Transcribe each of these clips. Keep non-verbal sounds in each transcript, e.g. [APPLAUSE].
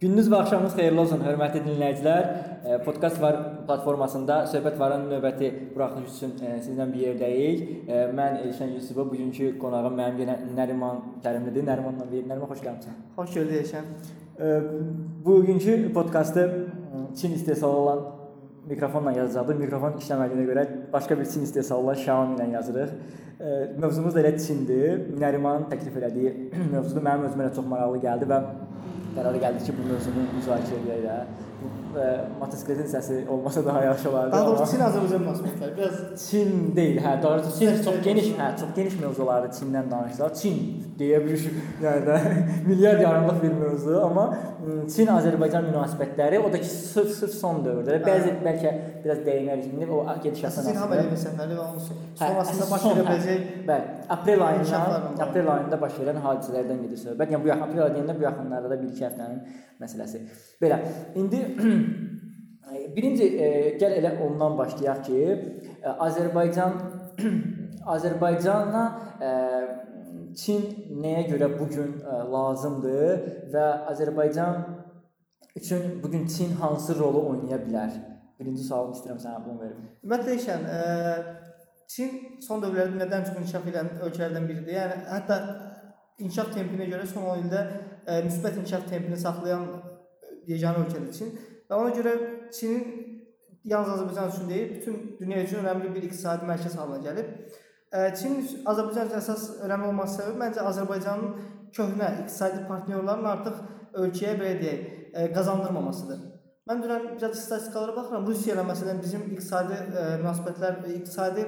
Gününüz və axşamınız xeyirli olsun, hörmətli dinləyicilər. E, Podkast var platformasında söhbət varın növbəti buraxılış üçün e, sizlə bir yerdəyik. E, Mən Elşən Yusubov, bugünkü qonağım mənim yenə Nəriman Kərimlidir. Nərimanla bir Nəriman xoş gəlmisən. Xoş gördük Elşən. Bugünkü podkastı Çin istehsalı olan mikrofonla yazacaqdım. Mikrofon işləmədiyinə görə başqa bir Çin istehsalı Xiaomi ilə yazırıq. Mövzumuz da elə Çindir. Nərimanın təklif elədiyi [CLEARS THROAT] mövzudur. Mənim özümə çox maraqlı gəldi və qərara gəldik ki, bu mövzunu müzakirə edək də. E, motosikletin səsi olmasa daha yaxşı olardı. Daha doğrusu Çin Azərbaycan münasibətləri biraz Çin deyil, hə, doğrusu Çin çox geniş, hə, çox geniş mövzularda Çindən danışırlar. Çin deyə şey, yəni də milyard yarımlıq bir mövzu, amma Çin-Azərbaycan münasibətləri o da ki sırf sırf son dövrdə. Bəzi bəlkə biraz dəyinərik indi o gedişatdan. İlham Əliyev səfəri və onun sonrasında baş verə biləcək Bəli, aprel ayından, aprel ayında baş verən hadisələrdən gedir söhbət. Yəni bu yaxın aprel ayında bu yaxınlarda da 1-2 həftənin məsələsi. Belə. İndi birinci e, gəl elə ondan başlayaq ki, e, Azərbaycan [CLEARS THROAT] Azərbaycanla e, Çin nəyə görə bu gün e, lazımdır və Azərbaycan üçün bu gün Çin hansı rolu oynaya bilər? Birinci sualımı istəyirəm sənə bunu verim. Ümumiyyətlə Elşən, e, Çin son dövrlərdə nədən çox inkişaf edən ölkələrdən biridir. Yəni hətta inkişaf tempinə görə son 10 ildə e, müsbət inkişaf tempini saxlayan yeganə ölkədir Çin. Və ona görə Çinin yalnız Azərbaycan üçün deyil, bütün dünya üçün önəmli bir iqtisadi mərkəz halına gəlib. E, Çin Azərbaycan üçün əsas önəmli olması səbəbi məncə Azərbaycanın köhnə iqtisadi partnyorların artıq ölkəyə belə deyək, qazandırmamasıdır. Mən dünən biraz statistikalara baxıram. Rusiya ilə məsələn bizim iqtisadi e, münasibətlər, iqtisadi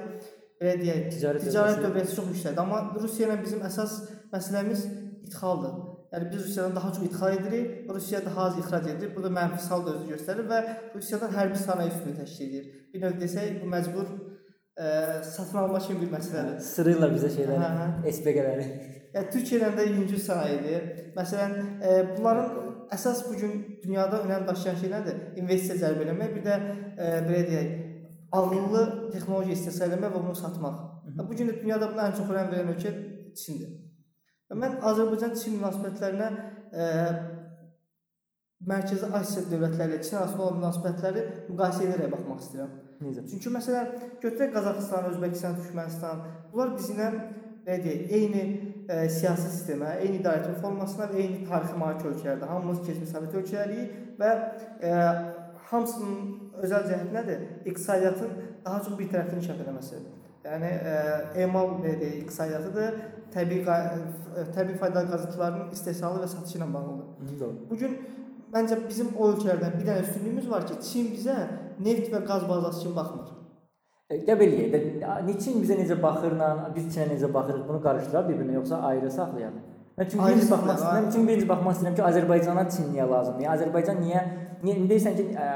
belə deyək, Ticarət ticarət dövriyyəsi çox yüksəkdir. Amma Rusiya ilə bizim əsas məsələmiz idxaldır. Yəni biz Rusiyadan daha çox idxal edirik, Rusiya daha az ixrac edir. Burada mənfi saldo özü göstərir və Rusiyadan hərbi sənaye üstünlüyü təşkil edir. Bir növ desək, bu məcbur e, satın alma kimi bir məsələdir. Sırıyla bizə şeyləri, Hə, hə. SPG-ləri. Yəni Türkiyədən də yüngül sənayedir. Məsələn, e, bunların əsas bu gün dünyada önəm daşıyan şey nədir? İnvestisiya cəlb etmək, bir də e, belə deyək, ağıllı texnologiya istehsal etmək və bunu satmaq. Və Bu gün də dünyada buna ən çox önəm verən ölkə Çindir. Və mən Azərbaycan-Çin münasibətlərinə e, Mərkəzi Asiya dövlətləri ilə Çin arasında olan münasibətləri müqayisə edərək baxmaq istəyirəm. Necə? Çünki məsələn, götürək Qazaxıstan, Özbəkistan, Türkmənistan. Bunlar bizimlə belə deyək, eyni e, siyasi sistemə, eyni idarəetmə formasına və eyni tarixi malik ölkələrdir. Hamımız keçmiş Sovet ölkələriyik və e, hamısının özəl cəhəti nədir? İqtisadiyyatın daha çox bir tərəfli inkişaf etməsi. Yəni e, emal belə deyək, iqtisadiyyatıdır, təbii e, təbii faydalı qazıntıların istehsalı və satışı ilə bağlıdır. Bu gün məncə bizim o ölkələrdən bir dənə üstünlüyümüz var ki, Çin bizə neft və qaz bazası kimi baxmır. E, Gəl belə deyək də, Çin bizə necə baxırla, biz Çinə necə baxırıq, bunu qarışdıraq bir-birinə yoxsa ayrı saxlayaq? Mən çünki birinci baxmaq istəyirəm, çünki birinci baxmaq istəyirəm ki, Azərbaycana Çin niyə lazımdır? Yəni Azərbaycan niyə niyə indi deyirsən ki, ə,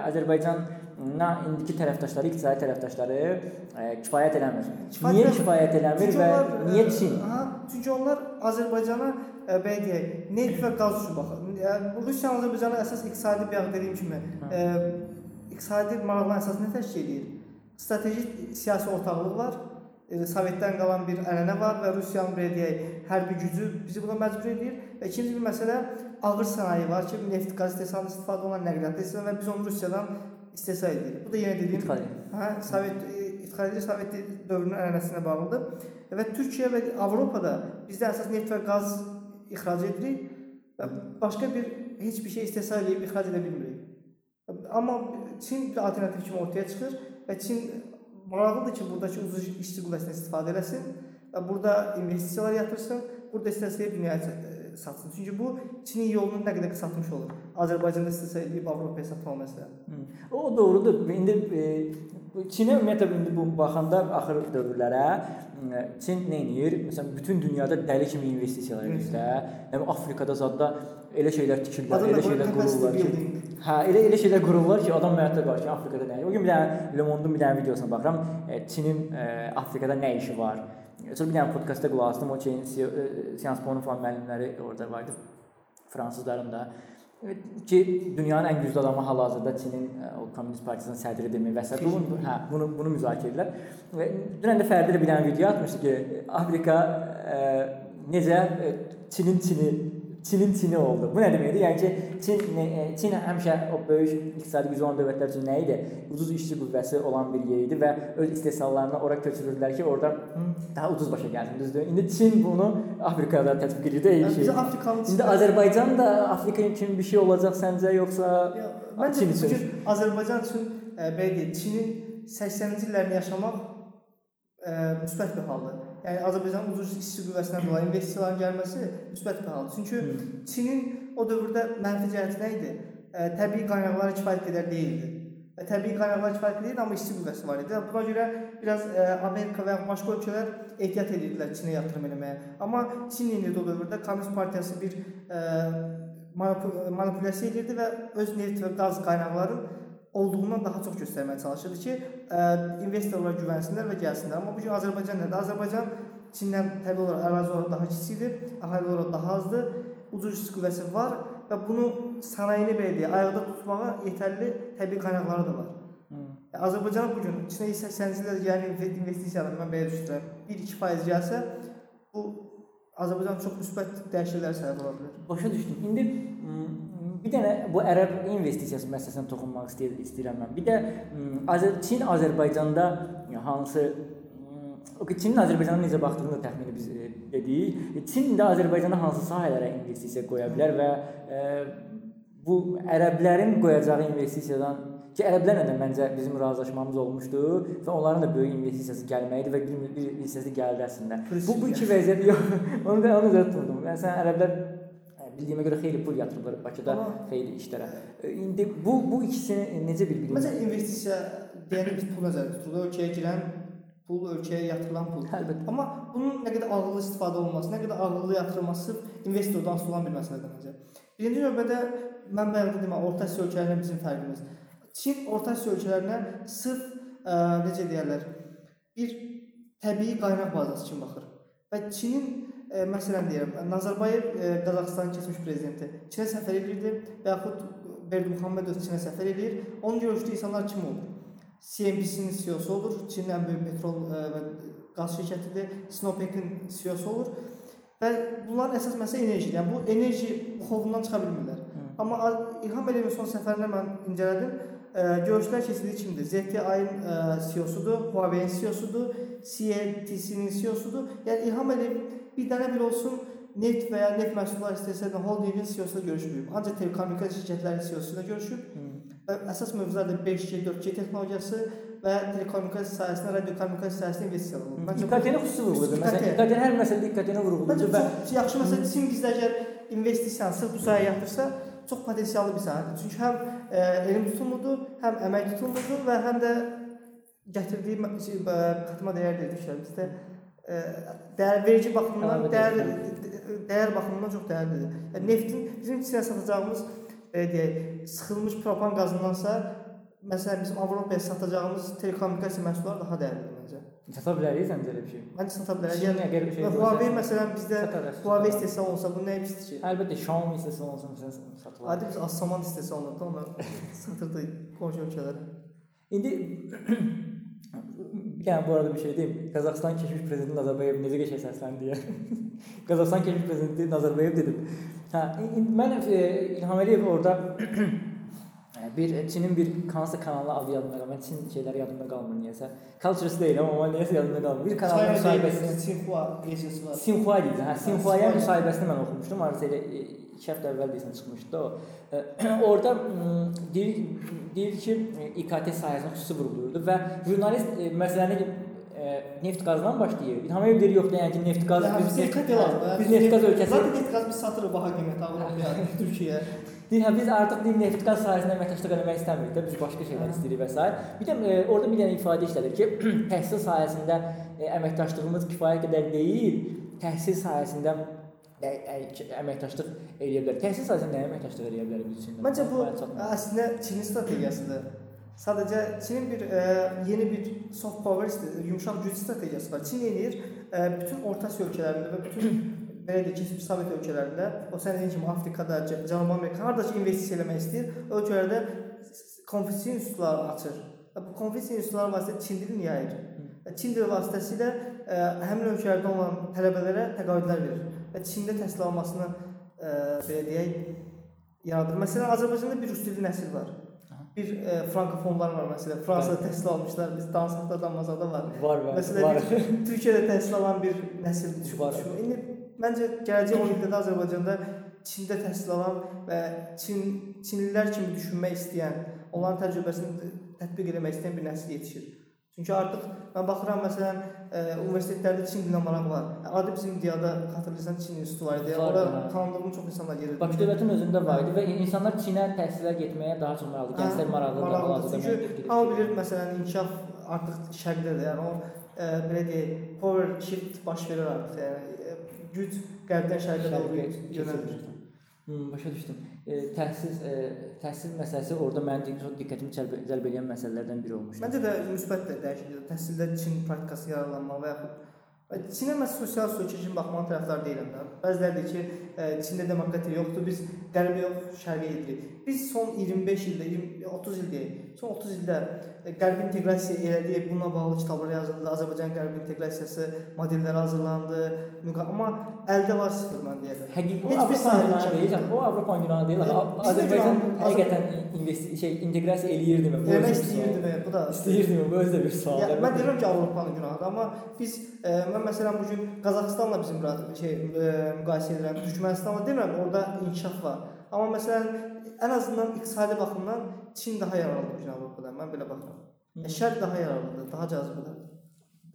Azərbaycana indiki tərəfdaşları, iqtisadi tərəfdaşları ə, kifayət eləmir. Kifayət niyə eləmir. kifayət eləmir və onlar, e, niyə Çin? Aha, çünki onlar Azərbaycana e, belə deyək, neft və qaz üçün baxır. Rusiya Azərbaycana əsas iqtisadi bir dediyim kimi, e, iqtisadi maraqların əsasını təşkil edir. Strateji siyasi ortaqlıq var. E, Sovetdən qalan bir ənənə var və Rusiyanın belə deyək, hərbi gücü bizi buna məcbur edir. Və ikinci bir məsələ ağır sənaye var ki, neft, qaz istehsalında istifadə olunan nəqliyyatda istehsal və biz onu Rusiyadan istehsal edirik. Bu da yenə dediyim İdxal. Hə, Sovet idxal edici Sovet dövrünün ənənəsinə bağlıdır. Və Türkiyə və Avropada bizdə əsas neft və qaz ixrac edirik və başqa bir heç bir şey istehsal edib ixrac edə bilmirik. Amma Çin bir alternativ kimi ortaya çıxır və Çin maraqlıdır ki, buradakı ucuz işçi qüvvəsindən istifadə eləsin və burada investisiyalar yatırsın, burada istəsəyə dünyaya satsın. Çünki bu Çinin yolunu nə qədər qısaltmış olur. Azərbaycanda istehsal edib Avropaya satma məsələn. Hı. O doğrudur. İndi e, Çinə ümumiyyətlə indi bu baxanda axır dövrlərə e, Çin nə edir? Məsələn, bütün dünyada dəli kimi investisiyalar edir də. Yəni Afrikada zadda elə şeylər tikirlər, elə şeylər qururlar ki, hə, elə elə şeylər qururlar ki, adam məəttəl qalır ki, Afrikada nə? O gün bir dənə Le Monde-un bir dənə videosuna baxıram. E, Çinin e, Afrikada nə işi var? Sonra bir dənə podkastda qulaq asdım. O şeyin Sciences Po-nun falan müəllimləri orada vardı. Fransızların da ki dünyanın ən güclü adamı hal-hazırda Çinin o Komünist Partiyasının sədridirmi və s. Bunu hə, bunu bunu müzakirə edirlər. Və dünən də Fərdi də bir dənə video atmışdı ki, Afrika ə, necə Çinin Çini Çinin Çini oldu. Bu nə deməkdir? Yəni ki, Çin e, Çin həmişə o böyük iqtisadi gücü olan dövlətlər üçün nə idi? Ucuz işçi qüvvəsi olan bir yer idi və öz istehsallarını ora köçürürdülər ki, orada daha ucuz başa gəlsin, düzdür? İndi Çin bunu Afrikada tətbiq edir eyni Yəni şey. bizə Afrikalı İndi Azərbaycan da Afrika üçün bir şey olacaq səncə yoxsa Ya, Məncə Çin üçün? Azərbaycan üçün e, belə deyək, Çinin 80-ci illərini yaşamaq e, müsbət bir haldır. Yəni Azərbaycanın ucuz işçi qüvvəsindən dolayı investisiyaların gəlməsi müsbət bir haldır. Çünki Çinin o dövrdə mənfi cəhəti nə idi? E, təbii qaynaqları kifayət qədər deyildi. E, təbii qaynaqlar kifayət deyildi, amma işçi qüvvəsi var idi. Buna görə biraz e, Amerika və başqa ölkələr ehtiyat edirdilər Çinə yatırım etməyə. Amma Çin indi o dövrdə Kommunist Partiyası bir e, manipul manipulyasiya edirdi və öz neft və qaz qaynaqlarının olduğundan daha çox göstərməyə çalışırdı ki, ə, investorlar güvənsinlər və gəlsinlər. Amma bu gün Azərbaycan nədir? Azərbaycan Çindən təbii olaraq ərazi olaraq daha kiçikdir, əhali olaraq daha azdır, ucuz iş qüvvəsi var və bunu sənayeni belə deyək, ayaqda tutmağa yetərli təbii qaynaqları da var. Yəni, Azərbaycan bu gün Çinə 80-ci illərdə gələn investisiyalar mən belə düşünürəm. 1-2% gəlsə bu Azərbaycan çox müsbət dəyişikliklər səbəb ola bilər. Başa düşdüm. İndi bir dənə bu ərəb investisiyası məsələsinə toxunmaq istəyir, istəyirəm mən. Bir də Azər Çin Azərbaycanda hansı o ki Çinin Azərbaycana necə baxdığını da təxmini biz e, dedik. Çin də Azərbaycana hansı sahələrə investisiya qoya bilər və e, bu ərəblərin qoyacağı investisiyadan ki ərəblərlə də məncə bizim razılaşmamız olmuşdu və onların da böyük investisiyası gəlməkdi və bir, bir hissəsi gəldi əslində. Bu bu iki vəziyyət yox. [LAUGHS] onu da onu da tutdum. Yəni sən ərəblər ə, bildiyimə görə xeyli pul yatırıblar Bakıda Amma- xeyli işlərə. E, İndi bu bu ikisini necə bir-birinə Məsələn, investisiya deyəndə biz pul nəzərdə tutulur. Ölkəyə girən pul, ölkəyə yatırılan pul. Əlbəttə. Amma bunun nə qədər ağıllı istifadə olunması, nə qədər ağıllı yatırılması investordan asılı olan bir məsələdir məncə. Birinci növbədə mən bayaq dedim, Orta Asiya ölkələrinə bizim fərqimiz. Çin Orta Asiya ölkələrinə sırf ə, necə deyirlər, bir təbii qaynaq bazası kimi baxır. Və Çinin ə, məsələn deyirəm, Nazarbayev ə, Qazaxıstanın keçmiş prezidenti Çinə səfər edirdi və yaxud Berdimuhamedov Çinə səfər edir. Onun görüşdüyü insanlar kim olur? CNBC-nin CEO-su olur, Çinin ən böyük petrol ə, və qaz şirkətidir, Sinopec-in CEO-su olur. Və bunların əsas məsələ enerjidir. Yəni bu enerji xovundan çıxa bilmirlər. Amma A- İlham Əliyevin son səfərində mən incələdim. Ə, görüşlər keçirdiyi kimdir? ZTI-ın ə, CEO-sudur, Huawei-in CEO-sudur, CNTC-nin CEO-sudur. Yəni İlham Əliyev bir dənə bir olsun neft və ya neft məhsulları istehsalı holdingin CEO-su ilə görüşməyib. Ancaq telekommunikasiya şirkətlərinin CEO-su ilə görüşüb. Və əsas mövzular da 5G, 4G texnologiyası və telekommunikasiya sahəsində, radiokommunikasiya sahəsində investisiya olunur. İKT-ni xüsusi vurğuladı. Məsələn, İKT. Hər məsələdə İKT-ni vurğuladı və çox yaxşı məsələ Çin bizdə əgər investisiyanı sırf bu sahəyə yatırsa, çox potensiallı bir sahədir. Çünki həm e, elm tutumudur, həm əmək tutumudur və həm də gətirdiyi şey, e, qatma dəyər dediklər bizdə e, dəyər verici baxımından dəyər dəyər. baxımından çox dəyərlidir. Yəni neftin bizim Çinə satacağımız belə deyək, sıxılmış propan qazındansa məsələn bizim Avropaya satacağımız telekommunikasiya məhsulları daha dəyərlidir məncə. sata bilərik səncə elə bir şey. Məncə sata bilər. Çin Yəni bir şey Huawei məsələn bizdə Huawei istehsal olsa bu nə pisdir ki? Əlbəttə Xiaomi istəsə olsun məsələn satılar. Adi biz Assaman istehsal olurdu, onlar [LAUGHS] satırdı qonşu ölkələrə. İndi [CLEARS THROAT] dənə bu arada bir şey deyim. Qazaxıstan keçmiş prezidenti Nazarbayev necə qəşəng səsləndi deyə. Qazaxıstan keçmiş prezidenti Nazarbayev dedim. İn- mən e, İlham Əliyev orada [CLEARS THROAT] e, bir Çinin bir hansısa kanalına adı yadımda qalmır. Çin şeyləri yadımda qalmır niyəsə. Cultures deyil amma niyəsə yadımda qalmır. Bir kanalın müsahibəsini Sinhua agencyası var. Sinhua idi. Hə, Sinhua'ya Sinhua. müsahibəsini mən oxumuşdum. 2 həftə əvvəl desən çıxmışdı o. [CLEARS THROAT] Orada m, deyir, deyir ki, İKT sahəsinə xüsusi vurğulayırdı və jurnalist e, məsələni e, neft qazdan başlayır. İlham Əliyev deyir yox, yəni ki, neft qaz Yəni, biz neft, lazımdır. biz neft qaz ölkəsi. Zaten neft qaz biz satırıq baha qiymətə Avropaya, [LAUGHS] Türkiyəyə. Deyir, hə, biz artıq deyir, neft qaz sahəsində əməkdaşlıq etmək istəmirik də, biz başqa şeylər istəyirik və s. Bir də e, orada bir dənə ifadə işlədir ki, [CLEARS THROAT] təhsil sahəsində e, əməkdaşlığımız kifayət qədər deyil, təhsil sahəsində əməkdaşlıq eləyə bilər. Təhsil sahəsində nə əməkdaşlıq eləyə bilər biz üçün? Məncə bu əslində Çinin strategiyasıdır. Sadəcə Çinin bir e, yeni bir soft power, yumşaq güc strategiyası var. Çin eləyir e, bütün Orta Asiya ölkələrində və bütün [LAUGHS] belə də keçmiş Sovet ölkələrində, o sən dediyin kimi Afrikada, Cənubi Amerika, hardakı investisiya eləmək istəyir, ölkələrdə konfutsi institutlar açır. Və bu konfutsi institutlar vasitəsilə Çin dilini yayır. Çin dili vasitəsilə ə, həmin ölkələrdə olan tələbələrə təqaüdlər verir və Çində təhsil almasını ə, ə, belə deyək, yaradır. Məsələn, Azərbaycanda bir dilli nəsil var. Bir ə, frankofonlar var məsələn. Fransada təhsil almışlar. Biz dansaqda damazada var. Var var. Məsələn, var. bir Türkiyədə təhsil alan bir nəsil düşün. İndi məncə gələcək 10 ildə də Azərbaycanda Çində təhsil alan və Çin Çinlilər kimi düşünmək istəyən, onların təcrübəsini tətbiq etmək istəyən bir nəsil yetişir. Çünki artıq mən baxıram məsələn ə, universitetlərdə Çin dilinə maraq var. Adi bizim diyada xatırlayırsan Çin institutu var idi. Ora hə. tanıdığım çox insanlar gedirdi. Bakı dövlətin özündə var idi və insanlar Çinə təhsilə getməyə daha çox maraqlı, gənclər maraqlıdır. maraqlıdır. hal-hazırda mən Çünki hamı bilir məsələn inkişaf artıq şərqdədir. Yəni o ə, belə deyək, power shift baş verir artıq. Yəni güc qərbdən şərqə doğru yönəlir. Hmm, başa düşdüm. E, təhsil e, təhsil məsələsi orada mənim çox diqqətimi cəlb, cəlb edən məsələlərdən biri olmuşdu. Məncə də müsbət də dəyişiklikdir. Təhsildə Çin praktikası yararlanmaq və yaxud Çinə mən sosial söküş kimi baxmağın tərəfdar deyiləm də. Bəziləri deyir ki, ə, Çində demokratiya yoxdur, biz qərbə yox, şərqə gedirik. Biz son 25 ildə, 20, 30 il deyək, son 30 ildə ə, qərb inteqrasiya elədik, bununla bağlı kitablar yazıldı, Azərbaycan qərb inteqrasiyası modelləri hazırlandı. Amma əldə var sıfır mən deyərəm. Həqiqi Heç bir Avropa sahə günahı imkanı deyil. yoxdur. O Avropa günahı deyil. Də Azərbaycan həqiqətən investi şey inteqrasiya Eləmək özü bir sual. istəyirdimi? Bu da [LAUGHS] İstəyirdimi? Bu özü də bir sual. Ya, mən deyirəm ki, Avropanın günahıdır, amma biz e, mən məsələn bu gün Qazaxıstanla bizim şey e, müqayisə edirəm. Türkmənistanla demirəm, orada inkişaf var. Amma məsələn ən azından iqtisadi baxımdan Çin daha yararlıdır Avropadan. Mən belə baxıram. E, Şərq daha yararlıdır, daha cazibədir.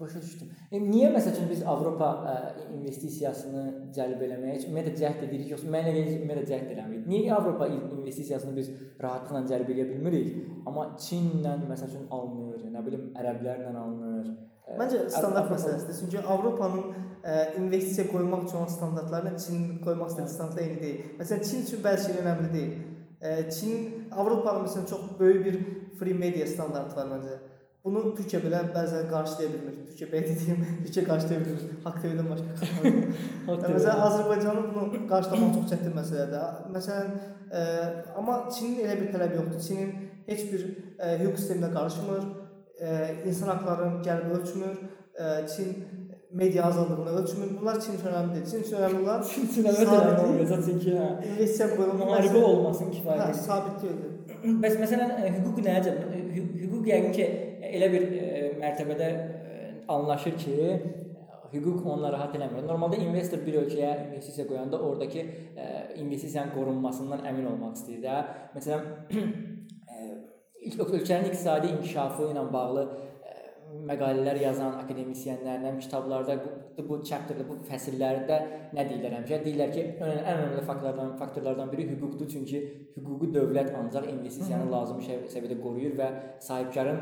Başa düşdüm. E, niyə məsəl üçün biz Avropa ə, investisiyasını cəlb eləməyə ümumiyyətlə cəhd edirik, yoxsa mənə gəlir ümumiyyətlə cəhd eləmirik? Niyə Avropa in- investisiyasını biz rahatlıqla cəlb edə bilmirik, amma Çinlə məsəl üçün alınır, nə bilim ərəblərlə alınır. Ə, Məncə standart Avropa- məsələsidir. Çünki Avropanın e, investisiya qoymaq üçün standartlarla Çin qoymaq istədiyi standartlar eyni deyil. Məsələn, Çin üçün bəzi şeylər önəmli deyil. Çin Avropanın məsələn çox böyük bir free media standartı var məncə. Bunu Türkiyə belə bəzən qarşılaya bilmir. Türkiyə belə dediyim, [LAUGHS] Türkiyə qarşılaya bilmir. Haqq TV-dən başqa. Məsələn. Azərbaycanın bunu qarşılamaq çox çətin məsələdir. Məsələn, e, amma Çinin elə bir tələbi yoxdur. Çinin heç bir e, hüquq sisteminə qarışmır, e, insan haqlarını gəlib ölçmür, e, Çin media azadlığını ölçmür. Bunlar Çin üçün önəmli deyil. Çin üçün önəmli olan Çinə məsələn olmayacaq çünki hə. investisiya qoyulması. Müharibə olmasın Hə, kifayət. sabit deyildir. Bəs məsələn hüquq? Hü- Hüquq yəqin ki elə bir ə, mərtəbədə ə, anlaşır ki, hüquq onu narahat eləmir. Normalda investor bir ölkəyə investisiya qoyanda oradakı ə, investisiyanın qorunmasından əmin olmaq istəyir də. Məsələn, ə, [CLEARS THROAT] ölkənin iqtisadi inkişafı ilə bağlı məqalələr yazan akademisyenlərlə kitablarda bu bu chapterdə bu fəsillərdə nə deyirlər həmişə? Deyirlər ki, ən önəmli faktorlardan faktorlardan biri hüquqdur, çünki hüquqi dövlət ancaq investisiyanı lazımi şə- səviyyədə qoruyur və sahibkarın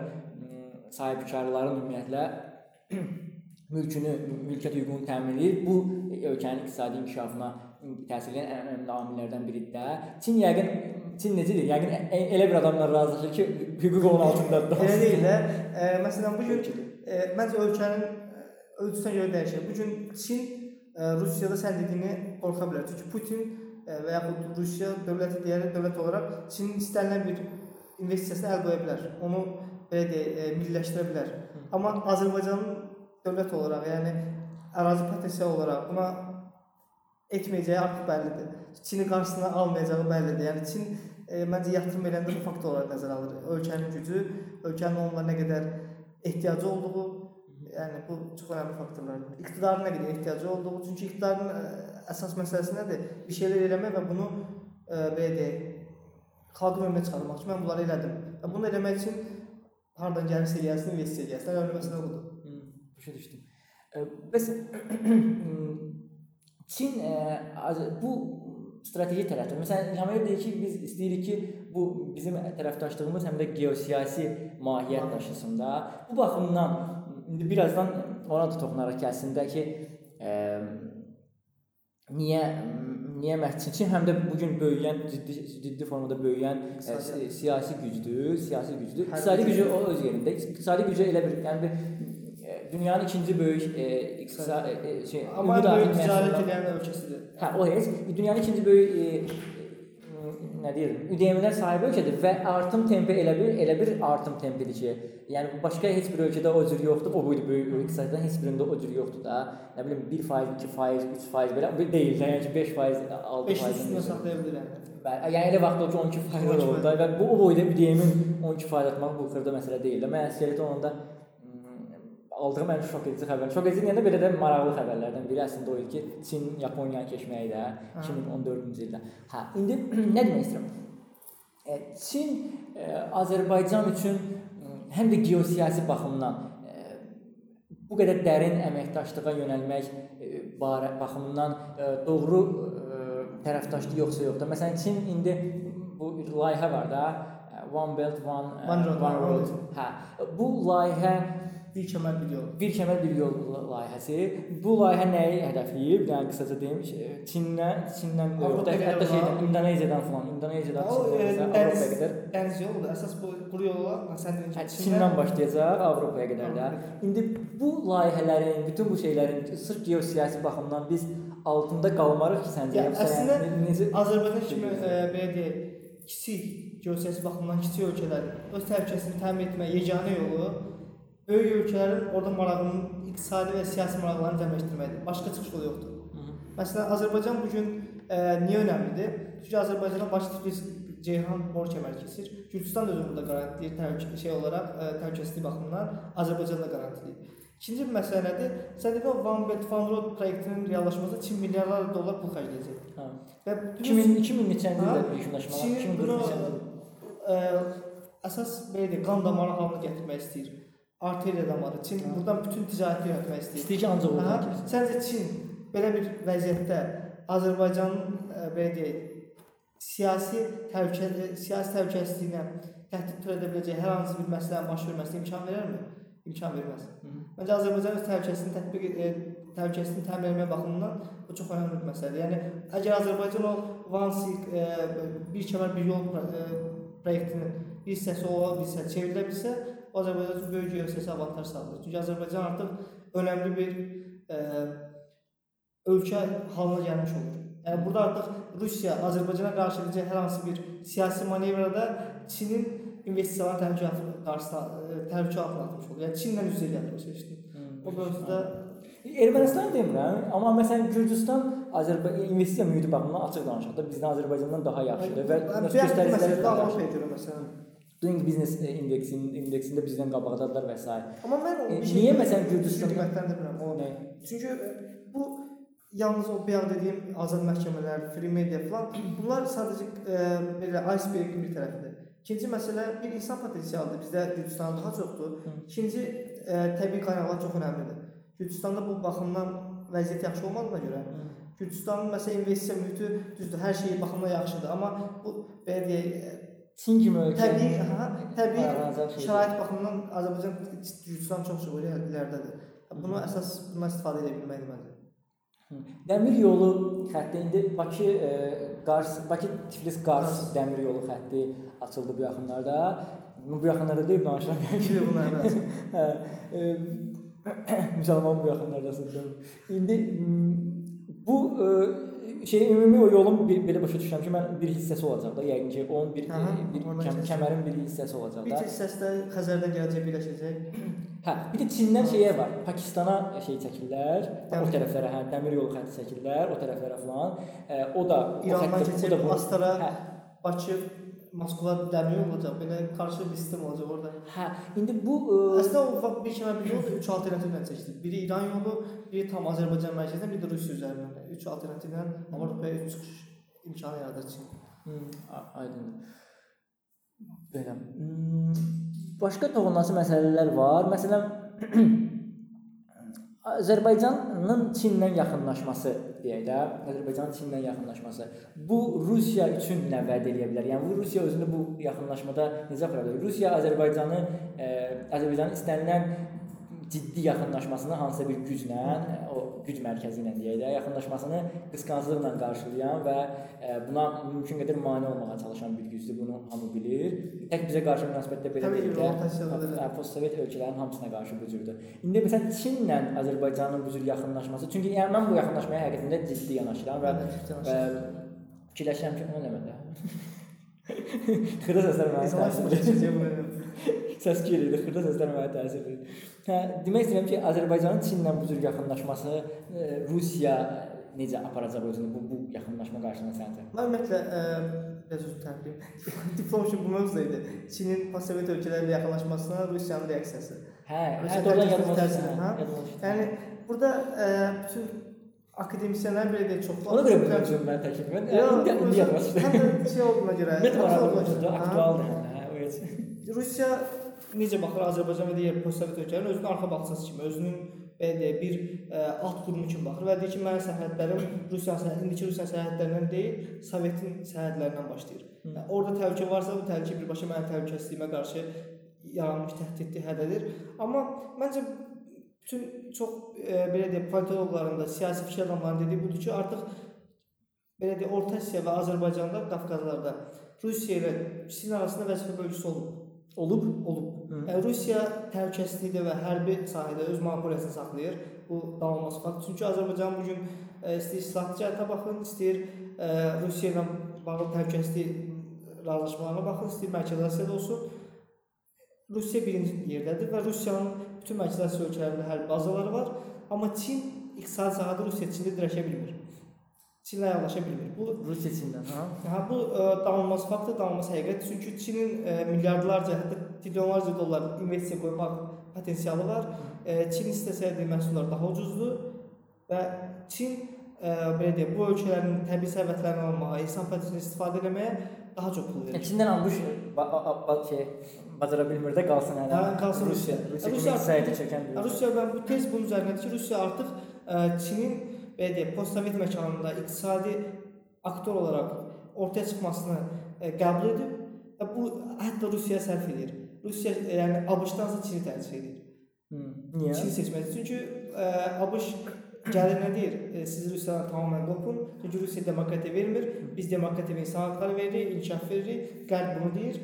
sahibkarların ümumiyyətlə [CLEARS THROAT] mülkünü, mülkiyyət hüququnu təmin edir. Bu ölkənin iqtisadi inkişafına təsir edən ən önəmli amillərdən biridir də. Çin yəqin Çin necədir? Yəqin e- elə bir adamla razılaşır ki, hüquq onun altındadır. Elə deyil də. E, məsələn, bu gün e, məncə ölkənin e, ölçüsünə görə dəyişir. Bu gün Çin e, Rusiyada sən dediyini qorxa bilər. Çünki Putin e, və yaxud Rusiya dövləti deyərək dövlət olaraq Çinin istənilən bir investisiyasına əl qoya bilər. Onu belə deyək, e, milliləşdirə bilər. Amma Azərbaycanın dövlət olaraq, yəni ərazi potensial olaraq buna etməyəcəyi artıq bəllidir. Çini qarşısına almayacağı bəllidir. Yəni Çin e, məncə yatırım eləndə bu faktorları nəzərə alır. Ölkənin gücü, ölkənin onunla nə qədər ehtiyacı olduğu, yəni bu çox önəmli faktorlardır. İqtidarın nə qədər ehtiyacı olduğu, çünki iqtidarın ə, əsas məsələsi nədir? Bir şeylər eləmək və bunu ə, belə deyək, xalqın önünə çıxarmaq üçün mən bunları elədim. Və bunu eləmək üçün hardan gəlirsə eləyəsin, investisiya eləyəsin. Önəmli məsələ budur. Başa düşdüm. E, Bəs [CLEARS THROAT] Çin e, az- bu strateji tərəfdən. Məsələn, İlham Əliyev deyir ki, biz istəyirik ki, bu bizim tərəfdaşlığımız həm də geosiyasi mahiyyət daşısın da. Bu baxımdan indi birazdan ona da toxunaraq ki, əslində ki, e, niyə niyə məhz Çin həm də bu gün böyüyən ciddi ciddi formada böyüyən e, si- siyasi gücdür, siyasi gücdür. İqtisadi gücü o öz yerində. İqtisadi gücü elə bir, yəni bir e, dünyanın ikinci böyük e, iqtisadi e, şey Amma ümumi böyük ticarət edən ölkəsidir. Hə, o heç dünyanın ikinci böyük e, nə deyirəm, ÜDM-lər sahibi ölkədir və artım tempi elə bir elə bir artım tempidir ki, yəni başqa heç bir ölkədə o cür yoxdur. O böyük böyük iqtisaddan heç birində o cür yoxdur da. Nə bilim 1%, 2%, 3% belə bir deyil də, yəni ki 5%, 6%. 5 üstünə saxlaya bilər. Bəli, yəni elə vaxt oldu ki 12% oldu da və bu o boyda ÜDM-in 12% atmaq bu xırda məsələ deyil də. Mən əsgəriyyət olanda aldığım ən şok edici xəbər. Şok edici deyəndə belə də maraqlı xəbərlərdən biri əslində o idi ki, Çin Yaponiyanı keçməyi də 2014-cü ildə. Hə, indi [CLEARS THROAT] nə demək istəyirəm? E, Çin e, Azərbaycan üçün həm də geosiyasi baxımdan e, bu qədər dərin əməkdaşlığa yönəlmək baxımından doğru tərəfdaşdır yoxsa yox da. Məsələn, Çin indi bu layihə var da, One Belt One, One Road. One Road. Hə, bu layihə bir kəmər bir yol. Bir kəmər bir yol layihəsi. Bu layihə nəyi hədəfləyir? Yəni qısaca deyim, Çindən, Çindən Avropa hətta şeydən, İndoneziyadan falan, İndoneziyadan Avropaya qədər dəniz yoludur. Əsas bu quru yollar sən Hə, Çindən başlayacaq Avropaya qədər də. İndi bu layihələrin, bütün bu şeylərin sırf geosiyasi baxımdan biz altında qalmarıq ki, səncə yoxsa əslində necə Azərbaycan kimi e, belə deyək, kiçik geosiyasi baxımdan kiçik ölkələr öz təhlükəsini təmin etmək yeganə yolu böyük ölkələrin orada marağının iqtisadi və siyasi maraqlarını cəmləşdirməkdir. Başqa çıxış yolu yoxdur. Hı -hı. Məsələn, Azərbaycan bu gün e, niyə önəmlidir? Çünki Azərbaycana Bakı Tiflis Ceyhan kəməri keçir. Gürcüstan da özü burada qarantiliyir təhlükə şey olaraq, e, təhlükəsizlik baxımından Azərbaycan da qarantiliyir. İkinci bir məsələ nədir? Dedin One Belt One Road proyektinin reallaşmasında Çin milyarlarla dollar pul xərcləyəcək. Hə. Və 2000 2000 neçənci ildə yekunlaşmalar? 2043 ildə əsas belə qan damarı halına gətirmək istəyir arteriya damarı. Çin hə. buradan bütün ticarəti yönətmək istəyir. İstəyir ki, ancaq oradan keçsin. Səncə Çin belə bir vəziyyətdə Azərbaycanın e, belə deyək, siyasi təhlükə siyasi təhlükəsizliyinə təhdid törədə biləcək hər hansı bir məsələnin baş verməsinə imkan verərmi? İmkan verməz. Məncə Azərbaycan öz təhlükəsizliyini tətbiq e, təhlükəsizliyini təmin etmək baxımından bu çox önəmli bir məsələdir. Yəni əgər Azərbaycan o Vansik e, bir kəmər bir yol e, proyektinin bir hissəsi ola bilsə, çevrilə bilsə, Azərbaycan üçün böyük geosiyasi avantaj sağlayır. Çünki Azərbaycan artıq önəmli bir e, ölkə halına gəlmiş olur. Yəni burada artıq Rusiya Azərbaycana qarşı edəcək hər hansı bir siyasi manevrada Çinin investisiyaların təhlükə qarşısına təhlükə altına atmış olur. Yəni Çinlə üz-üzə gəlmiş seçdi. O mövzuda Ermənistan demirəm, amma məsələn Gürcüstan Azərbaycan investisiya mühiti baxımından açıq danışaq da bizdən Azərbaycandan daha yaxşıdır və göstəriciləri də Avropaya görə məsələn Doing Business indeksinin indeksində bizdən qabaqdadılar və s. Amma mən o e, niyə məsələn Gürcüstanda qiymətləndirmirəm o. Nə? Çünki e, bu yalnız o bayaq dediyim azad məhkəmələr, free media falan bunlar sadəcə e, belə iceberg-in bir tərəfidir. İkinci məsələ bir insan potensialıdır. Bizdə Gürcüstanda daha çoxdur. İkinci e, təbii qaynaqlar çox əhəmiylidir. Gürcüstanda bu baxımdan vəziyyət yaxşı olmadığına görə Gürcüstanın məsələn investisiya mühiti düzdür, hər şey baxımdan yaxşıdır, amma bu belə deyək Çin kimi ölkə. Təbii, hə, təbii şərait baxımından Azərbaycan Gürcüstan çox çox iləridədir. Bunu əsas bundan istifadə edə bilməkdir məncə. Dəmir yolu xətti indi Bakı e, Qars, Bakı Tiflis Qars dəmir yolu xətti açıldı bu yaxınlarda. Bu yaxınlarda deyib danışıram. İki bunlar əvvəl. hə. E, [COUGHS] müsəlman bu yaxınlardasın. İndi bu e, şey ümumi o yolun bir, belə başa düşürəm ki, mən bir hissəsi olacaq da, yəqin ki, onun bir Aha, bir kəm, kəmərin bir hissəsi olacaq da. Bir hissəsi də Xəzərdən gələcək, birləşəcək. Hə, bir də Çindən şeyə var. Pakistana şey çəkirlər, dəmir. o tərəflərə, hə, dəmir yolu xətti çəkirlər, o tərəflərə falan. E, o da İrandan keçir, Astara, hə. Bakı Moskva dəmir olacaq, belə qarşı bir sistem olacaq orada. Hə, indi bu ə... əslində o bir kimi bir yol 3 alternativlə seçdik. Biri İran yolu, biri tam Azərbaycan mərkəzindən, bir də Rusiya üzərindən. 3 alternativlə Avropaya üç çıxış imkanı yaradacaq. Hmm, aydındır. Belə. Hmm, başqa toxunulası məsələlər var. Məsələn, [CLEARS THROAT] Azərbaycanın Çinlə yaxınlaşması deyək də, Azərbaycanın Çinlə yaxınlaşması. Bu Rusiya üçün nə vəd edə bilər? Yəni bu Rusiya özünü bu yaxınlaşmada necə apara bilər? Rusiya Azərbaycanı e, Azərbaycanın istənilən ciddi yaxınlaşmasını hansısa bir güclə, o güc mərkəzi ilə deyək də, yaxınlaşmasını qısqanclıqla qarşılayan və e, buna mümkün qədər mane olmağa çalışan bir gücdür. Bunu hamı bilir. Tək bizə qarşı münasibətdə belə deyil də, postsovet ölkələrin hamısına qarşı bu cürdür. İndi məsələn Çinlə Azərbaycanın bu cür yaxınlaşması, çünki yəni mən bu yaxınlaşmaya həqiqətən ciddi yanaşıram və, və fikirləşirəm ki, o nə məndə. [LAUGHS] Xırda səslər mənə [LAUGHS] İnsanlar təsir çox edir. keçəcək bunu. Səs gelir, xırda səslər mənə təsir edir. Hə, demək istəyirəm ki, Azərbaycanın Çinlə bu cür yaxınlaşması e, Rusiya necə aparacaq özünü bu bu yaxınlaşma qarşısında səncə? Mən ümumiyyətlə ə, biraz özür təklif. [LAUGHS] Diplom üçün bu mövzu idi. Çinin postsovet ölkələrlə yaxınlaşmasına Rusiyanın reaksiyası. Hə, Rusiya hə, doğrudan təklifinin yadıma düşdü. təsiri, hə? Yəni burada ə, bütün akademisyenlər belə deyək çox Ona görə bu mövzunu mən təklif edirəm. İndi indi həm də şey olduğuna görə. Hə? aktualdır. Hə, o heç. Rusiya necə baxır Azərbaycan və digər postsovet ölkələrin özünün arxa bağçası kimi, özünün belə deyək bir ə, alt qurumu kimi baxır və deyir ki, mənim sərhədlərim Rusiya sərhəd, indiki Rusiya sərhədlərindən deyil, Sovetin sərhədlərindən başlayır. Yəni, orada təhlükə varsa, bu təhlükə birbaşa mənim təhlükəsizliyimə qarşı yaranmış təhdiddir, hədədir. Amma məncə bütün çox e, belə deyək politoloqların da, siyasi fikir adamlarının dediyi budur ki, artıq belə deyək Orta Asiya və Azərbaycanda, Qafqazlarda Rusiya ilə Çin arasında vəzifə bölgüsü olub. Olub? Olub. Hı. Yəni Rusiya təhlükəsizlikdə və hərbi sahədə öz monopoliyasını saxlayır. Bu danılmaz fakt. Çünki Azərbaycan bu gün ə, istəyir silah ticarətə baxın, istəyir ə, Rusiya ilə bağlı təhlükəsizlik razılaşmalarına baxın, istəyir Mərkəzi Asiyada olsun. Rusiya birinci yerdədir və Rusiyanın bütün Mərkəzi Asiya ölkələrində hərbi bazaları var, amma Çin iqtisadi sahədə Rusiya Çində dirəşə bilmir. Çinlə yaxınlaşa bilmir. Bu Rusiya Çindən, ha? Ha bu ə, danılmaz faktdır, danılmaz həqiqət. Çünki Çinin ə, milyardlarca, hətta trilyonlarca dollar investisiya qoymaq potensialı var. Ə, Çin istəsəydi məhsullar daha ucuzdur və Çin ə, belə deyək, bu ölkələrin təbii sərvətlərini almağa, insan potensialını istifadə etməyə daha çox pul verir. Çindən almış ba ba şey bacara bilmir də qalsın hələ. Hə, qalsın Rusiya. Rusiya Rusiya kimi iqtisadi çəkən bir. Rusiya və bu tez bunun üzərindədir ki, Rusiya artıq ə, Çinin belə deyək, postsovet məkanında iqtisadi aktor olaraq ortaya çıxmasını ə, qəbul edib və bu hətta Rusiyaya sərf edir. Rusiya ə, yəni ABŞ-dansa Çini tərcih edir. Hı. Niyə? Çin seçməlidir. Çünki ə, ABŞ gəlir nə deyir? E, siz Rusiyadan tamamilə qopun. Çünki Rusiya demokratiya vermir. Biz demokratiya və insan hüquqları veririk, inkişaf veririk. Qərb bunu deyir.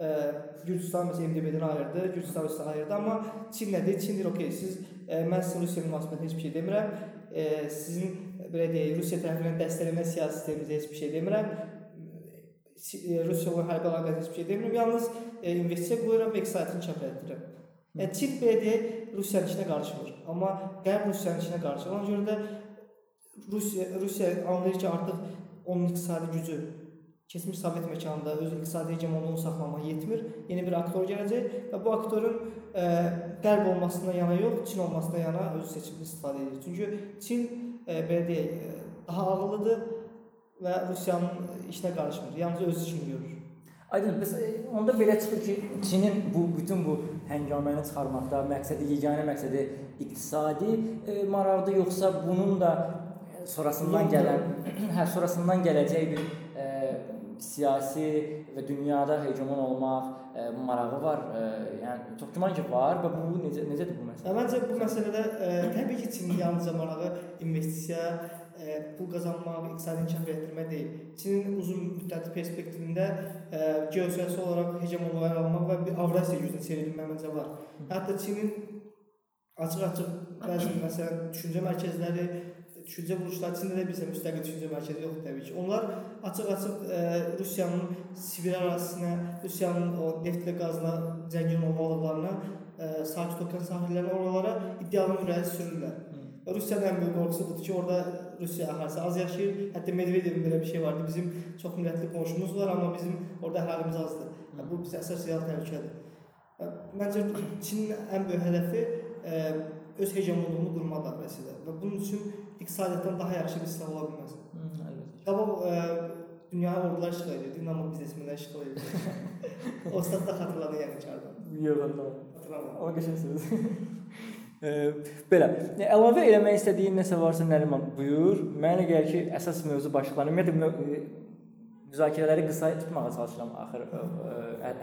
E, Gürcüstan məsələn MDB-dən ayırdı, Gürcüstan Rusiyadan ayırdı, amma Çin nə deyir? Çin deyir, okey, siz e, mən sizin Rusiya münasibətində heç bir şey demirəm. E, sizin belə deyək, Rusiya tərəfindən dəstəklənmə siyasi sisteminizə heç bir şey demirəm. E, Rusiya ilə hərbi əlaqədə heç bir şey demirəm. Yalnız e, investisiya qoyuram və iqtisadiyyatını etdirirəm. Yəni Çin belə deyək, Rusiyanın işinə qarışmır. Amma Qərb Rusiyanın işinə qarışır. Ona görə də Rusiya Rusiya anlayır ki, artıq onun iqtisadi gücü keçmiş Sovet məkanında öz iqtisadi hegemonluğunu saxlamağa yetmir. Yeni bir aktor gələcək və bu aktorun ə, Qərb olmasına yana yox, Çin olmasına yana öz seçimini istifadə edir. Çünki Çin ə, belə deyək, ə, daha ağıllıdır və Rusiyanın işinə qarışmır. Yalnız öz işini görür. Aydın, bəs e, onda belə çıxır ki, Çinin bu bütün bu həngaməni çıxarmaqda məqsədi, yeganə məqsədi iqtisadi e, maraqdır yoxsa bunun da e, sonrasından gələn, [CLEARS THROAT] hə, sonrasından gələcək bir e, siyasi və dünyada hegemon olmaq e, marağı var. E, yəni çox güman ki var və bu necə necədir bu məsələ? Məncə bu məsələdə ə, təbii ki, Çinin yalnızca marağı investisiya, ə, pul qazanmaq, iqtisadi inkişaf etdirmək deyil. Çinin uzun müddətli perspektivində ə, geosiyasi olaraq hegemonluğu ələ almaq və bir Avrasiya gücünə çevrilmək məncə var. Hətta Çinin açıq-açıq bəzi məsələn düşüncə mərkəzləri, düşüncə quruluşları Çində də bizə müstəqil düşüncə mərkəzi yoxdur təbii ki. Onlar açıq-açıq ə, Rusiyanın Sibir ərazisinə, Rusiyanın o neftlə qazla zəngin olmalıqlarına ə, sakit okean sahillərinə oralara iddialı mürəyyət sürürlər. Və Rusiyanın ən böyük qorxusu budur ki, orada Rusiya əhalisi az yaşayır. Hətta Medvedevin belə bir şey vardı. Bizim çox millətli qonşumuz var, amma bizim orada əhalimiz azdır. Və bu bizə əsas real təhlükədir. Məncə Çinin ən böyük hədəfi ə, öz hegemonluğunu qurmaq dairəsində və bunun üçün iqtisadiyyatdan daha yaxşı bir silah ola bilməz. Qabaq ə, dünya ordular işğal edirdi, amma biznesmenlər işğal edirdi. [LAUGHS] o stat da xatırladı yəni çardan. Yox. Xatırlamıram. Amma qəşəngsiniz. [LAUGHS] E, belə. E, Əlavə eləmək istədiyin nəsə varsa Nəriman, buyur. Mənə gəlir ki, əsas mövzu başlıqlarını ümumiyyətlə e, müzakirələri qısa tutmağa çalışıram axır.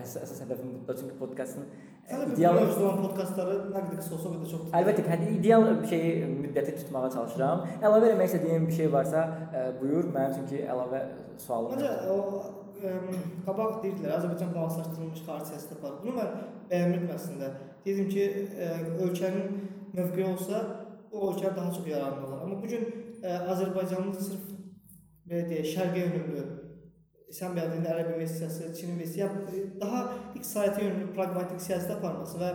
Əsas hədəfim budur çünki podkastın e, ideal olan podkastları nə qədər qısa olsa o qədər çox. Əlbəttə ki, hə, ideal şeyi müddəti tutmağa çalışıram. Əlavə eləmək istədiyin bir şey varsa, ə, buyur. Mənim çünki əlavə sualım var. o ə, qabaq deyirdilər Azərbaycan balanslaşdırılmış xarici siyasətə var. Bunu mən bəyənmirdim əslində. Dedim ki, ölkənin mövqeyi olsa, o ölkə daha çox yararlı olar. Amma bu gün Azərbaycanın sırf belə deyək, şərqə yönümlü sən bəyan etdin ərəb investisiyası, Çin investisiyası daha iqtisadiyyata yönümlü praqmatik siyasət aparması və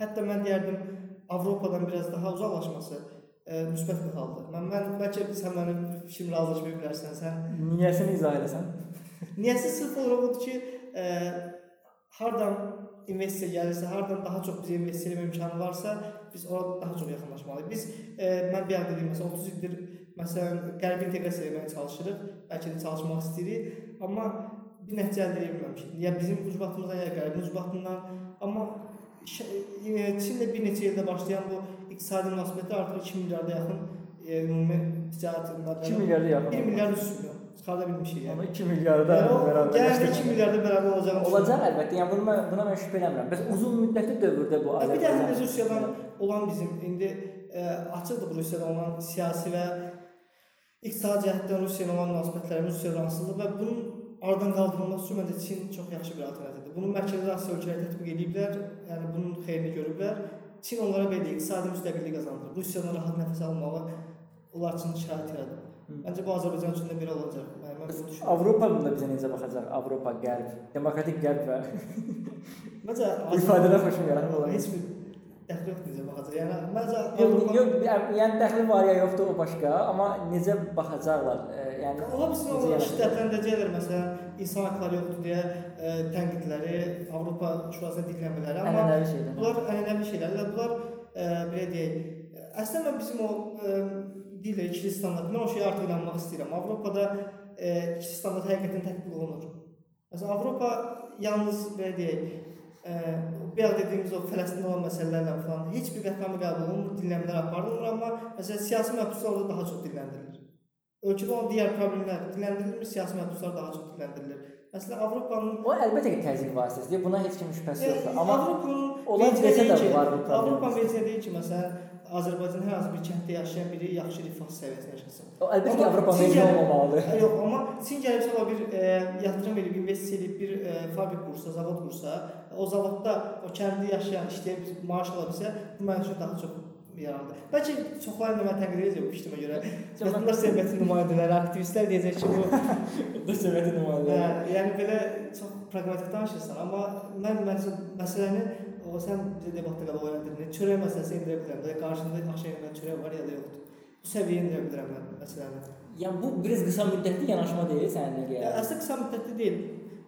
hətta mən deyərdim Avropadan biraz daha uzaqlaşması e, müsbət bir haldır. Mən mən bəlkə sən mənim fikrimi razılaşmaya bilərsən. Sən Niyəsini izah eləsən. [LAUGHS] Niyəsi sırf olaraq odur ki, e, hardan investisiya gəlirsə, hardan daha çox bizə investisiya etmə imkanı varsa, biz ora daha çox yaxınlaşmalıyıq. Biz e, mən bir dediyim məsələn 30 ildir məsələn qərbi inteqrasiya etməyə çalışırıq, bəlkə də çalışmaq istəyirik, amma bir nəticə əldə edə bilməmişik. Ya bizim ucbatımızdan, ya qərbin ucbatından, amma e, Çinlə bir neçə ildə başlayan bu iqtisadi münasibətlər artıq 2 milyarda yaxın e, ümumi ticarət 2 milyarda yaxın. 1 milyard 3 milyon çıxarda bilmişik yəni. Amma 2 milyarda bərabər. Yəni 2 milyarda bərabər olacaq. Olacaq əlbəttə. Yəni bunu mən, buna mən şübhə eləmirəm. Bəs uzun müddətli dövrdə bu Bir də Rusiyadan olan bizim indi e, açıqdır bu Rusiyadan olan siyasi və iqtisadi cəhətdən Rusiya ilə olan münasibətlərimiz rahatsızlığı və bunun aradan qaldırılması üçün məncə Çin çox yaxşı bir alternativdir. Bunu Mərkəzi Asiya ölkələri tətbiq ediblər, yəni bunun xeyrini görüblər. Çin onlara belə iqtisadi müstəqillik qazandırır. Rusiyadan rahat nəfəs almağı onlar üçün şərait yaradır. Məncə bu Azərbaycan üçün də belə olacaq. Mən bunu düşünürəm. Avropa bunda bizə necə baxacaq? Avropa, Qərb, demokratik Qərb və Məncə [LAUGHS] ifadələr xoşuma gəlir olar. heç bir yoxdur necə baxacaq. Yəni məncə Yox, yox, yəni dəxli var ya yoxdur o başqa, amma necə baxacaqlar? E, yəni Ola bilsin o yanaşacaq? şiddətləndirəcəklər məsələn insan hüquqları yoxdur deyə e, tənqidləri, Avropa Şurasına diklənmələri, amma Ənənəvi şeydir. bunlar ənənəvi şeylərdir bunlar e, belə deyək, əslində bizim o e, dillə ikili standart, mən o şeyə artıq inanmaq istəyirəm. Avropada e, ikili standart həqiqətən tətbiq olunur. Məsələn Avropa yalnız belə deyək, bayaq dediyimiz o Fələstin olan məsələlərlə falan heç bir qətnamə qəbul olunmur, dinləmələr aparılmır, amma məsələn siyasi məhbuslar orada daha çox dinləndirilir. Ölkədə olan digər problemlər diləndirilmir, siyasi məhbuslar daha çox dilləndirilir. Məsələn Avropanın O əlbəttə ki, təzyiq vasitəsidir. Buna heç kimin şübhəsi yoxdur. Amma Avropanın vecinnə desə də var bu problem. Avropa vecinnə deyir ki, məsələn Azərbaycan hər hansı bir kənddə yaşayan biri yaxşı rifah səviyyəsində yaşasın. o əlbəttə ki, Avropa gəlib- olmamalıdır. Yox, amma Çin gəlib sabah bir e, yatırım edib, investisiya edib bir e, fabrik qursa, zavod qursa, o zavodda o kəndə yaşayan, işləyib maaş ala bilsə, bu mənim üçün daha çox yararlıdır. Bəlkə çoxları da mən tənqid edəcək bu fikrimə görə. Vətəndaş cəmiyyəti nümayəndələri, aktivistlər deyəcək ki, bu [LAUGHS] Dövlətin Hə, nümayəndələri. yəni belə çox praqmatik danışırsan, amma mən məsəl məsələni o sən bizə debatda qala oynadın. Çörək məsələsi endirə bilirəm də, qarşında yeməyə çörək var ya da yoxdur. Bu səviyyəyə endirə bilirəm mən məsələni. Yəni bu biraz qısa müddətli yanaşma deyil sənin Yəni, əslində qısa müddətli deyil.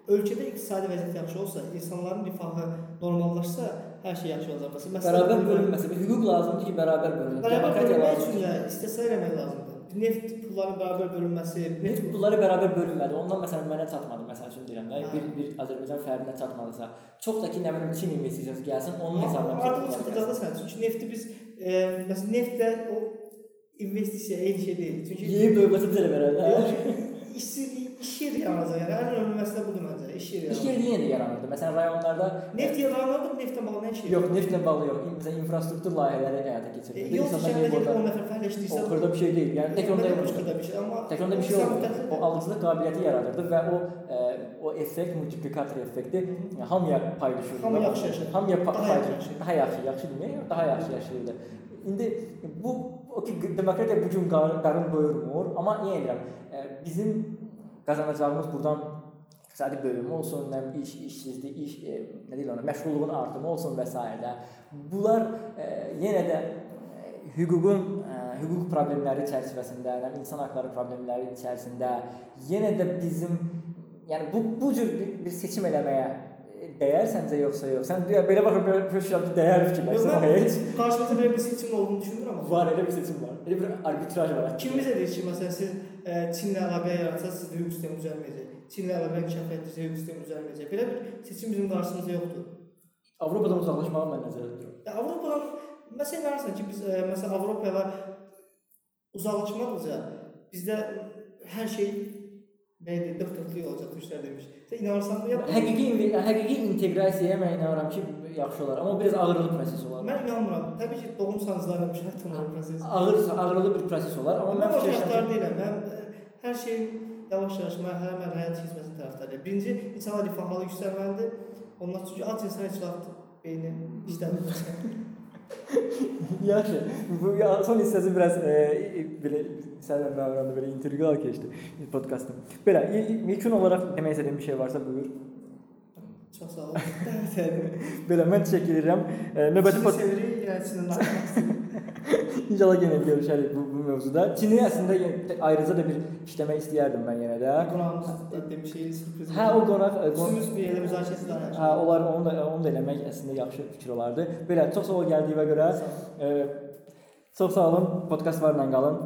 Ölkədə iqtisadi vəziyyət yaxşı olsa, insanların rifahı normallaşsa, hər şey yaxşı olacaq. Məsələn, məsələ Bərabər bir hüquq lazımdır ki, bərabər bölünsün. Bərabər bölünmək üçün də istehsal eləmək lazımdır. Neft pullarının bərabər bölünməsi, Neft pulları bərabər bölünmədi. Ondan məsələn mənə çatmadı, məsəl üçün deyirəm də, bir bir Azərbaycan fərdinə çatmadısa, çox da ki, nə bilim Çin investisiyası gəlsin, onun hesabına. Artıq çatacaq da sən. Çünki nefti biz e, məsələn neftlə o investisiya eyni şey deyil. Çünki Yeyib dövləti bizə də verərlər. Yox, iş, iş yeri yaranacaq. Yəni ən önəmli məsələ budur məncə. İş yeri İş yeri yenə yaranırdı. Məsələn rayonlarda Neft yarananda neftlə bağlı nə şey? yox, neftlə bağlı yox. Məsələn infrastruktur layihələri həyata E, keçirilirdi. yox, İnsanlar şəhərdə gedib 10 orada. nəfər fəaliyyəşdirsə, O xırda bir şey deyil. Yəni tək onda yox. xırda bir şey, amma Tək onda bir şey olmur. O alıcılıq qabiliyyəti yaradırdı və o e, o effekt multiplikator effekti hamıya pay düşürdü. Hamı yaxşı yaşayır. Hamıya pa Daha yaxşı yaxşı, demək, daha yaxşı yaşayırdı. İndi bu o ki demokratiya bu gün qarın, qarın doyurmur, amma yenə deyirəm, e, bizim qazanacağımız buradan iqtisadi bölünmə olsun, nə iş, işsizlik, iş, e, nə deyirlər ona, məşğulluğun artımı olsun və s. Bunlar e, yenə də e, hüququn e, hüquq problemləri çərçivəsində, nə bilim, insan hüquqları problemləri içərisində yenə də bizim yəni bu bu cür bir, bir seçim eləməyə e, dəyər səncə yoxsa yox? Sən deyə belə baxıb belə düşünürəm ki, dəyər mən heç. qarşımızda belə bir seçim olduğunu düşünmürəm amma. Var elə bir seçim var. Elə bir arbitraj var. Də deyir ki, məsələn siz e, Çinlə əlaqə yaratsanız sizdə hüquq sistemi düzəlməyəcək. Çinlə əlaqə inkişaf etdirsə hüquq sistemi düzəlməyəcək. Belə bir seçim bizim qarşımızda yoxdur. Avropadan uzaqlaşmağı mən nəzərdə tuturam. Ya Avropadan məsələn inanırsan ki, biz e, məsələn Avropa ilə uzaqlaşmadıqca bizdə hər şey belə dörtlük olacaq inanırsan mı? Ya, Həqiqi həqiqi inteqrasiyaya mən inanıram ki, yaxşı olar, amma biraz ağırlı proses olar. mən inanmıram. Təbii ki, doğum sancılarla müşahidə olunan proses. Ağır ağırlı bir proses olar, amma mən mən fikirləşirəm deyiləm. Mən e, hər şeyin yavaş-yavaş mərhələ-mərhələ həyat keçməsini tərəfdarıyam. Birinci, insanlar rifahlı yüksəlməlidir. Ondan çünki ac insan heç vaxt beyni işləmir. [LAUGHS] Yaxşı. Bu ya, son hissəsi biraz e, belə səndən məvranda belə intriqal keçdi podkastın. Belə i- ilkin olaraq demək istədiyim bir şey varsa buyur. Çox sağ olun. Belə mən təşəkkür edirəm. E, növbəti Sizi pod sevirik, ilərisini danışmaq İnşallah yenə görüşərik bu, bu mövzuda. Çini əslində ayrıca da bir işləmək istəyərdim mən yenə də. Qonağımız demişik, sürpriz. Hə o qonaq e, qon- Üstümüz bir yerdə müzakirə danışır. Hə, onlar onu da onu da eləmək əslində yaxşı fikir olardı. Belə çox sağ ol gəldiyinə görə. E, çox sağ olun. Podkast varla qalın.